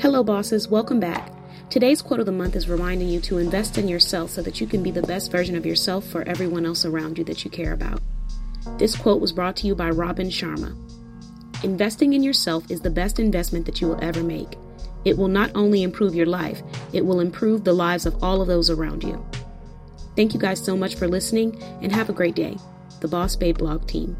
Hello, bosses. Welcome back. Today's quote of the month is reminding you to invest in yourself so that you can be the best version of yourself for everyone else around you that you care about. This quote was brought to you by Robin Sharma. Investing in yourself is the best investment that you will ever make. It will not only improve your life, it will improve the lives of all of those around you. Thank you guys so much for listening and have a great day. The Boss Babe blog team.